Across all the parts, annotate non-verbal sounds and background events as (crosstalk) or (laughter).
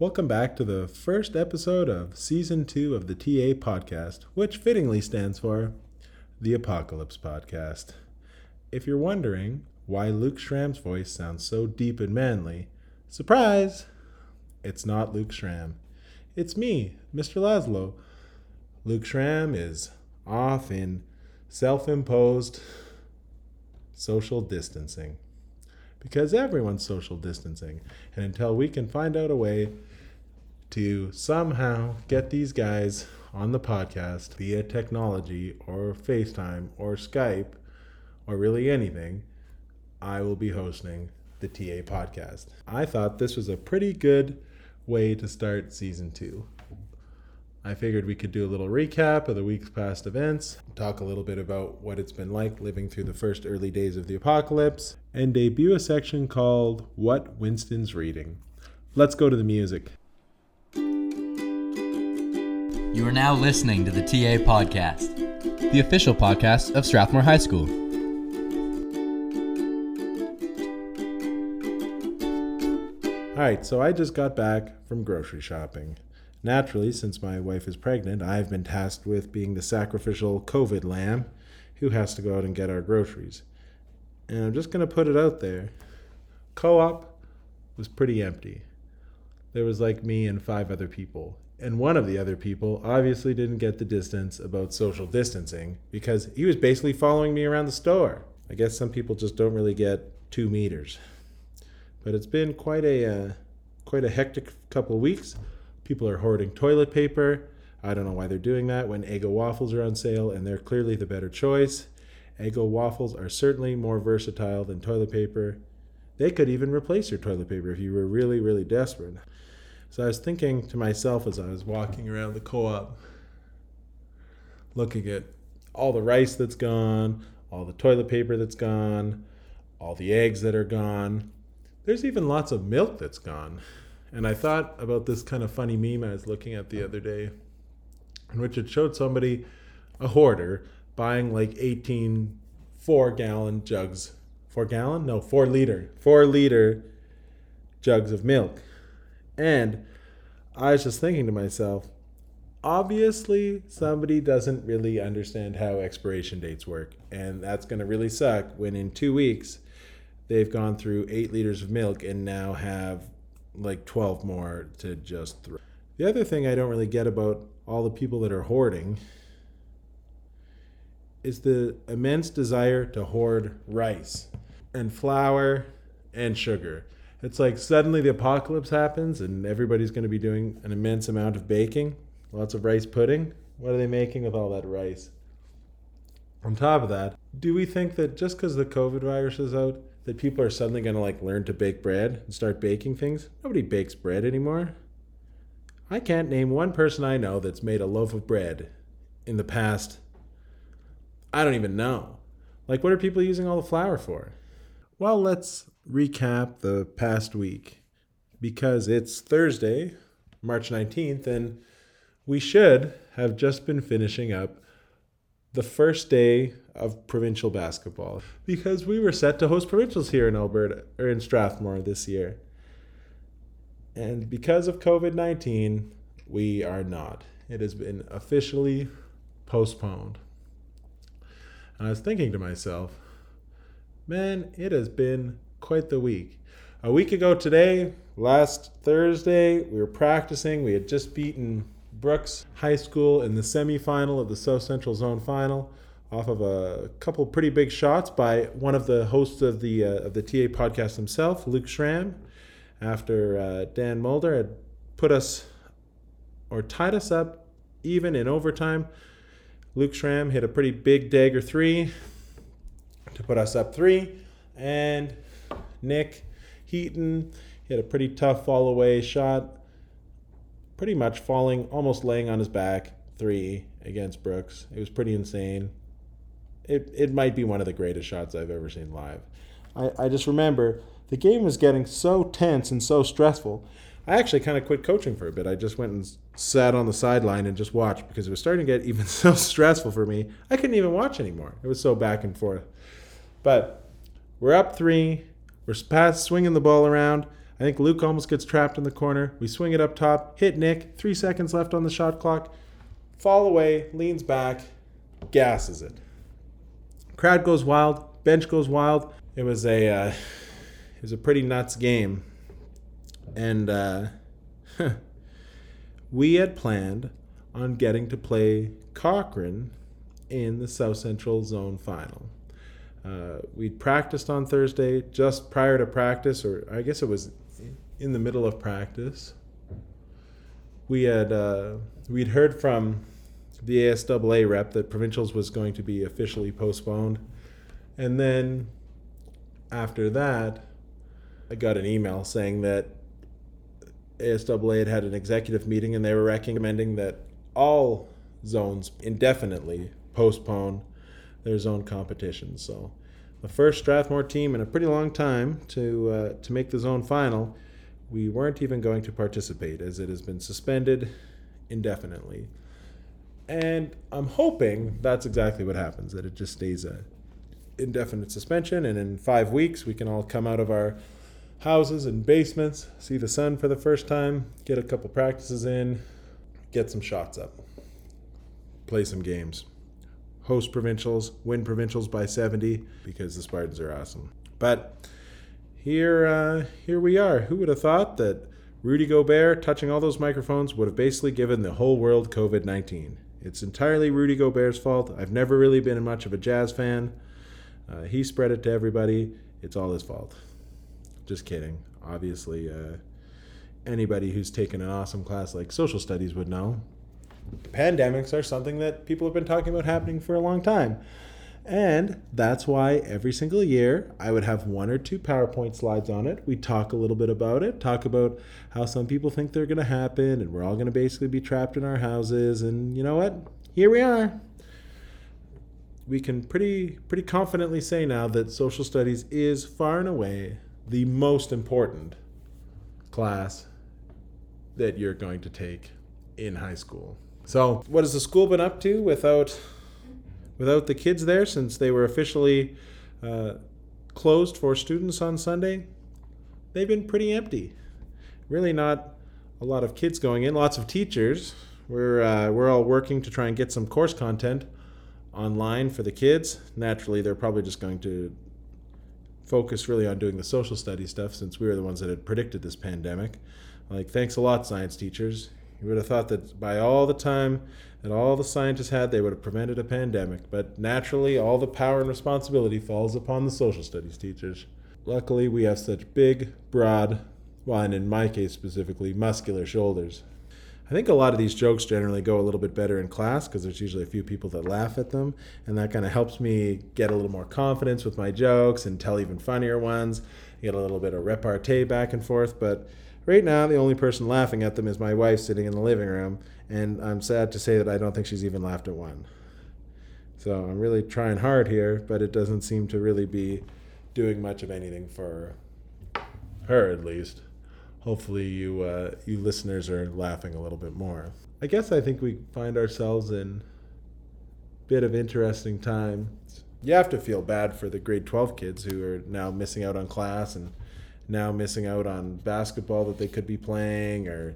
Welcome back to the first episode of season two of the TA podcast, which fittingly stands for the Apocalypse Podcast. If you're wondering why Luke Schramm's voice sounds so deep and manly, surprise! It's not Luke Schramm. It's me, Mr. Laszlo. Luke Schramm is off in self imposed social distancing because everyone's social distancing. And until we can find out a way to somehow get these guys on the podcast via technology or FaceTime or Skype or really anything, I will be hosting the TA podcast. I thought this was a pretty good way to start season two. I figured we could do a little recap of the week's past events, talk a little bit about what it's been like living through the first early days of the apocalypse, and debut a section called What Winston's Reading. Let's go to the music. You are now listening to the TA Podcast, the official podcast of Strathmore High School. All right, so I just got back from grocery shopping. Naturally, since my wife is pregnant, I've been tasked with being the sacrificial COVID lamb who has to go out and get our groceries. And I'm just going to put it out there co op was pretty empty. There was like me and five other people. And one of the other people obviously didn't get the distance about social distancing because he was basically following me around the store. I guess some people just don't really get two meters. But it's been quite a uh, quite a hectic couple of weeks. People are hoarding toilet paper. I don't know why they're doing that when Eggo waffles are on sale and they're clearly the better choice. Eggo waffles are certainly more versatile than toilet paper. They could even replace your toilet paper if you were really, really desperate. So I was thinking to myself as I was walking around the co op, looking at all the rice that's gone, all the toilet paper that's gone, all the eggs that are gone. There's even lots of milk that's gone. And I thought about this kind of funny meme I was looking at the other day, in which it showed somebody, a hoarder, buying like 18 four gallon jugs. Four gallon? No, four liter. Four liter jugs of milk. And I was just thinking to myself, obviously somebody doesn't really understand how expiration dates work. And that's going to really suck when in two weeks they've gone through eight liters of milk and now have like 12 more to just throw. The other thing I don't really get about all the people that are hoarding is the immense desire to hoard rice and flour and sugar. It's like suddenly the apocalypse happens and everybody's going to be doing an immense amount of baking, lots of rice pudding. What are they making with all that rice? On top of that, do we think that just because the COVID virus is out, that people are suddenly going to like learn to bake bread and start baking things? Nobody bakes bread anymore. I can't name one person I know that's made a loaf of bread in the past. I don't even know. Like, what are people using all the flour for? Well, let's recap the past week because it's Thursday, March 19th, and we should have just been finishing up the first day of provincial basketball because we were set to host provincials here in Alberta or in Strathmore this year. And because of COVID 19, we are not. It has been officially postponed. And I was thinking to myself, man, it has been quite the week. A week ago today, last Thursday, we were practicing. We had just beaten Brooks High School in the semifinal of the South Central Zone Final off of a couple pretty big shots by one of the hosts of the uh, of the TA podcast himself, Luke Schramm, after uh, Dan Mulder had put us or tied us up even in overtime. Luke Schramm hit a pretty big dagger three to put us up three, and Nick Heaton had a pretty tough fall away shot, pretty much falling, almost laying on his back, three against Brooks. It was pretty insane. It, it might be one of the greatest shots I've ever seen live. I, I just remember the game was getting so tense and so stressful. I actually kind of quit coaching for a bit. I just went and sat on the sideline and just watched because it was starting to get (laughs) even so stressful for me. I couldn't even watch anymore. It was so back and forth. But we're up three. We're past swinging the ball around. I think Luke almost gets trapped in the corner. We swing it up top, hit Nick, three seconds left on the shot clock, fall away, leans back, gasses it. Crowd goes wild, bench goes wild. It was a uh, it was a pretty nuts game, and uh, (laughs) we had planned on getting to play Cochrane in the South Central Zone final. Uh, we'd practiced on Thursday. Just prior to practice, or I guess it was in the middle of practice, we had uh, we'd heard from the ASAA rep that provincials was going to be officially postponed, and then after that, I got an email saying that ASAA had had an executive meeting and they were recommending that all zones indefinitely postpone their zone competitions. So, the first Strathmore team in a pretty long time to uh, to make the zone final, we weren't even going to participate as it has been suspended indefinitely. And I'm hoping that's exactly what happens. That it just stays a indefinite suspension, and in five weeks we can all come out of our houses and basements, see the sun for the first time, get a couple practices in, get some shots up, play some games, host provincials, win provincials by 70 because the Spartans are awesome. But here, uh, here we are. Who would have thought that Rudy Gobert touching all those microphones would have basically given the whole world COVID 19? It's entirely Rudy Gobert's fault. I've never really been much of a jazz fan. Uh, he spread it to everybody. It's all his fault. Just kidding. Obviously, uh, anybody who's taken an awesome class like social studies would know. Pandemics are something that people have been talking about happening for a long time. And that's why every single year I would have one or two PowerPoint slides on it. We talk a little bit about it, talk about how some people think they're going to happen, and we're all going to basically be trapped in our houses. And you know what? Here we are. We can pretty pretty confidently say now that social studies is far and away the most important class that you're going to take in high school. So, what has the school been up to without without the kids there since they were officially uh, closed for students on Sunday? They've been pretty empty. Really, not a lot of kids going in. Lots of teachers. We're uh, we're all working to try and get some course content online for the kids. Naturally, they're probably just going to focus really on doing the social studies stuff since we were the ones that had predicted this pandemic. Like, thanks a lot, science teachers. You would have thought that by all the time that all the scientists had, they would have prevented a pandemic. But naturally, all the power and responsibility falls upon the social studies teachers. Luckily, we have such big, broad, well, and in my case specifically, muscular shoulders. I think a lot of these jokes generally go a little bit better in class because there's usually a few people that laugh at them, and that kind of helps me get a little more confidence with my jokes and tell even funnier ones. Get a little bit of repartee back and forth, but right now the only person laughing at them is my wife sitting in the living room, and I'm sad to say that I don't think she's even laughed at one. So I'm really trying hard here, but it doesn't seem to really be doing much of anything for her, at least hopefully you uh, you listeners are laughing a little bit more. I guess I think we find ourselves in a bit of interesting time. You have to feel bad for the grade 12 kids who are now missing out on class and now missing out on basketball that they could be playing or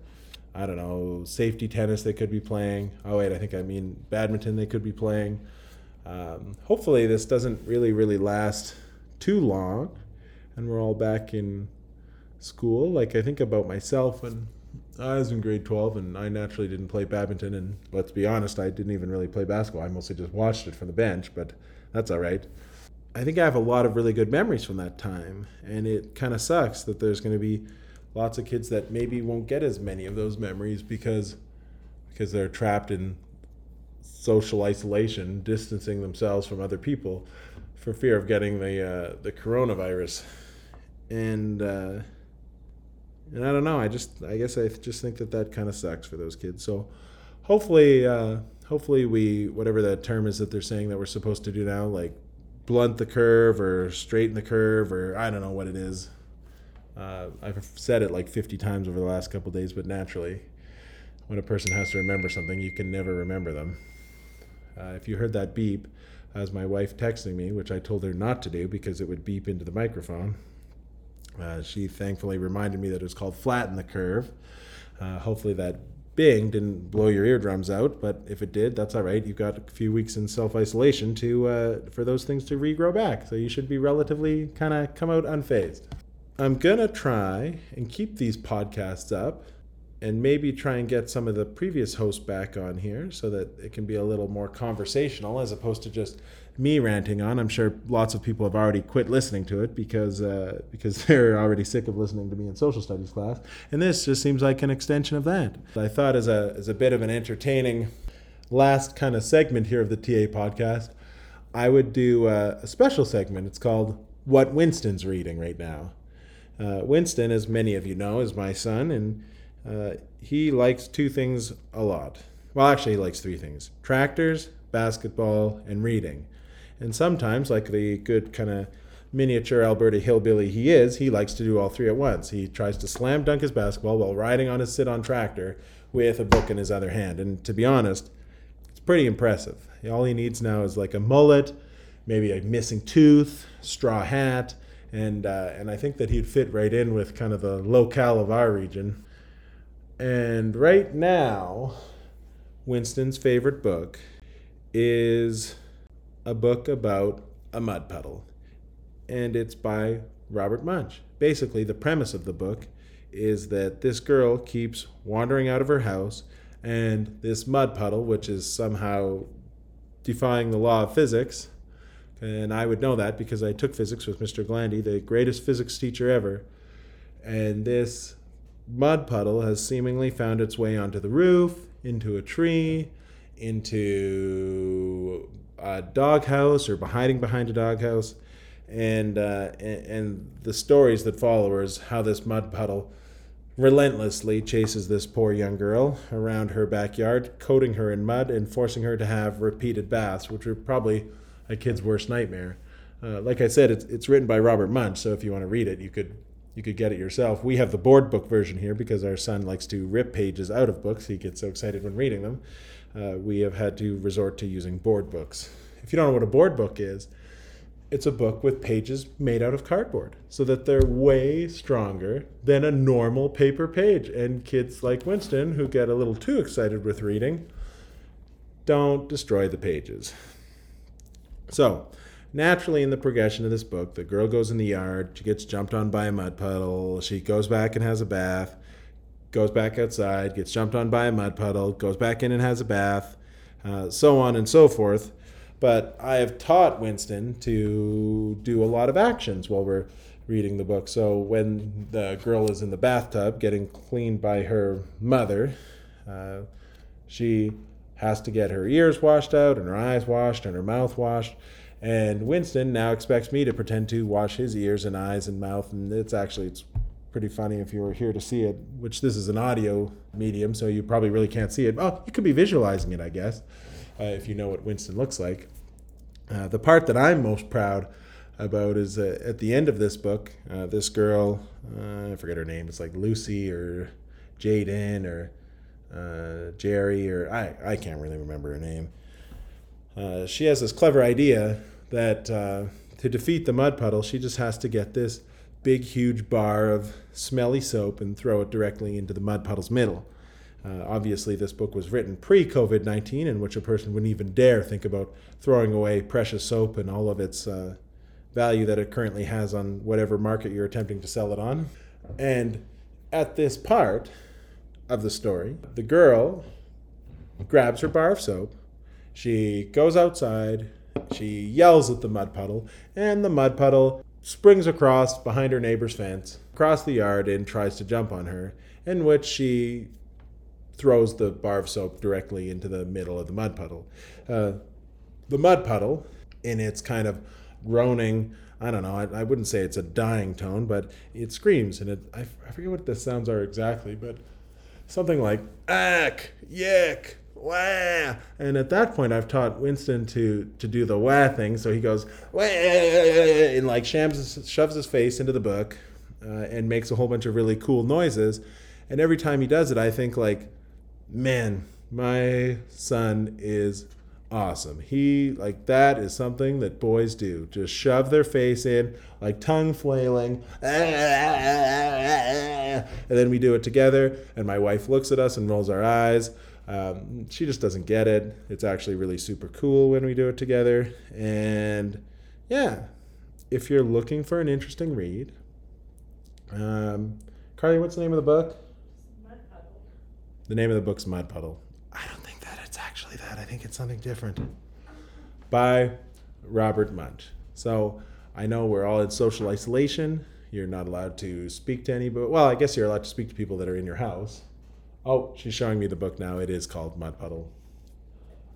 I don't know, safety tennis they could be playing. Oh wait, I think I mean badminton they could be playing. Um, hopefully this doesn't really really last too long and we're all back in school. Like I think about myself when I was in grade 12 and I naturally didn't play badminton and let's be honest, I didn't even really play basketball. I mostly just watched it from the bench, but that's all right. I think I have a lot of really good memories from that time and it kind of sucks that there's going to be lots of kids that maybe won't get as many of those memories because because they're trapped in social isolation, distancing themselves from other people for fear of getting the uh, the coronavirus. And uh, and I don't know. I just I guess I just think that that kind of sucks for those kids. So hopefully, uh, hopefully we whatever that term is that they're saying that we're supposed to do now, like blunt the curve or straighten the curve or I don't know what it is. Uh, I've said it like 50 times over the last couple days, but naturally, when a person has to remember something, you can never remember them. Uh, if you heard that beep, as my wife texting me, which I told her not to do because it would beep into the microphone, Uh, she thankfully reminded me that it was called Flatten the Curve. Uh, hopefully, that Bing didn't blow your eardrums out, but if it did, that's all right. You've got a few weeks in self isolation to uh, for those things to regrow back, so you should be relatively kind of come out unfazed. I'm gonna try and keep these podcasts up and maybe try and get some of the previous hosts back on here so that it can be a little more conversational as opposed to just me ranting on. I'm sure lots of people have already quit listening to it because uh, because (laughs) they're already sick of listening to me in social studies class, and this just seems like an extension of that. I thought as a as a bit of an entertaining last kind of segment here of the TA podcast, I would do a, a special segment. It's called "What Winston's Reading Right Now." Uh, Winston, as many of you know, is my son, and uh, he likes two things a lot. Well, actually, he likes three things tractors, basketball, and reading. And sometimes, like the good kind of miniature Alberta hillbilly he is, he likes to do all three at once. He tries to slam dunk his basketball while riding on his sit on tractor with a book in his other hand. And to be honest, it's pretty impressive. All he needs now is like a mullet, maybe a missing tooth, straw hat, and uh, and I think that he'd fit right in with kind of the locale of our region. And right now, Winston's favorite book is a book about a mud puddle, and it's by Robert Munsch. Basically, the premise of the book is that this girl keeps wandering out of her house, and this mud puddle, which is somehow defying the law of physics, and I would know that because I took physics with Mr. Glandy, the greatest physics teacher ever. And this mud puddle has seemingly found its way onto the roof, into a tree, into a doghouse or hiding behind a doghouse. And, uh, and, the stories that follow is how this mud puddle relentlessly chases this poor young girl around her backyard, coating her in mud and forcing her to have repeated baths, which are probably a kid's worst nightmare. Uh, like I said, it's, it's written by Robert Munsch, so if you want to read it, you could you could get it yourself. We have the board book version here because our son likes to rip pages out of books. He gets so excited when reading them. Uh, we have had to resort to using board books. If you don't know what a board book is, it's a book with pages made out of cardboard so that they're way stronger than a normal paper page. And kids like Winston, who get a little too excited with reading, don't destroy the pages. So, naturally, in the progression of this book, the girl goes in the yard, she gets jumped on by a mud puddle, she goes back and has a bath, goes back outside, gets jumped on by a mud puddle, goes back in and has a bath, uh, so on and so forth. But I have taught Winston to do a lot of actions while we're reading the book. So when the girl is in the bathtub getting cleaned by her mother, uh, she has to get her ears washed out and her eyes washed and her mouth washed. And Winston now expects me to pretend to wash his ears and eyes and mouth. And it's actually it's pretty funny if you were here to see it, which this is an audio medium, so you probably really can't see it. Oh, you could be visualizing it, I guess, uh, if you know what Winston looks like. Uh, the part that I'm most proud about is uh, at the end of this book, uh, this girl, uh, I forget her name, it's like Lucy or Jaden or uh, Jerry, or I, I can't really remember her name. Uh, she has this clever idea that uh, to defeat the mud puddle, she just has to get this big, huge bar of smelly soap and throw it directly into the mud puddle's middle. Uh, obviously, this book was written pre COVID 19, in which a person wouldn't even dare think about throwing away precious soap and all of its uh, value that it currently has on whatever market you're attempting to sell it on. And at this part, of the story. The girl grabs her bar of soap. She goes outside. She yells at the mud puddle, and the mud puddle springs across behind her neighbor's fence, across the yard, and tries to jump on her, in which she throws the bar of soap directly into the middle of the mud puddle. Uh, the mud puddle, in its kind of groaning, I don't know, I, I, wouldn't say it's a dying tone, but it screams, and it, I, I forget what the sounds are exactly, but something like ack, yick, wah. And at that point, I've taught Winston to to do the wah thing. So he goes wah, and like shams, shoves his face into the book uh, and makes a whole bunch of really cool noises. And every time he does it, I think like, man, my son is awesome. He like that is something that boys do. Just shove their face in, like tongue flailing, and then we do it together. And my wife looks at us and rolls our eyes. Um, she just doesn't get it. It's actually really super cool when we do it together. And yeah, if you're looking for an interesting read, um, Carly, what's the name of the book? The name of the book's Mud Puddle. I don't think that it's actually that. I think it's something different. By Robert Munsch. So I know we're all in social isolation. You're not allowed to speak to anybody. Well, I guess you're allowed to speak to people that are in your house. Oh, she's showing me the book now. It is called Mud Puddle.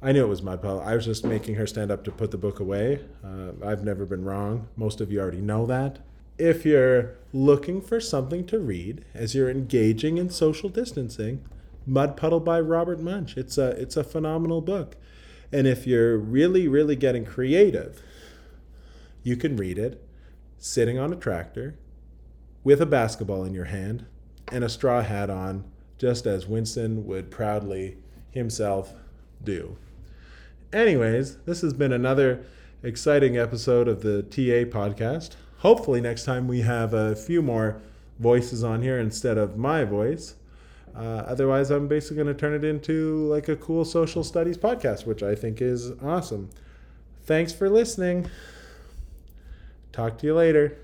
I knew it was Mud Puddle. I was just making her stand up to put the book away. Uh, I've never been wrong. Most of you already know that. If you're looking for something to read as you're engaging in social distancing, Mud Puddle by Robert Munsch. It's a it's a phenomenal book. And if you're really really getting creative, you can read it sitting on a tractor with a basketball in your hand and a straw hat on, just as Winston would proudly himself do. Anyways, this has been another exciting episode of the TA podcast. Hopefully, next time we have a few more voices on here instead of my voice. Uh, otherwise, I'm basically going to turn it into like a cool social studies podcast, which I think is awesome. Thanks for listening. Talk to you later.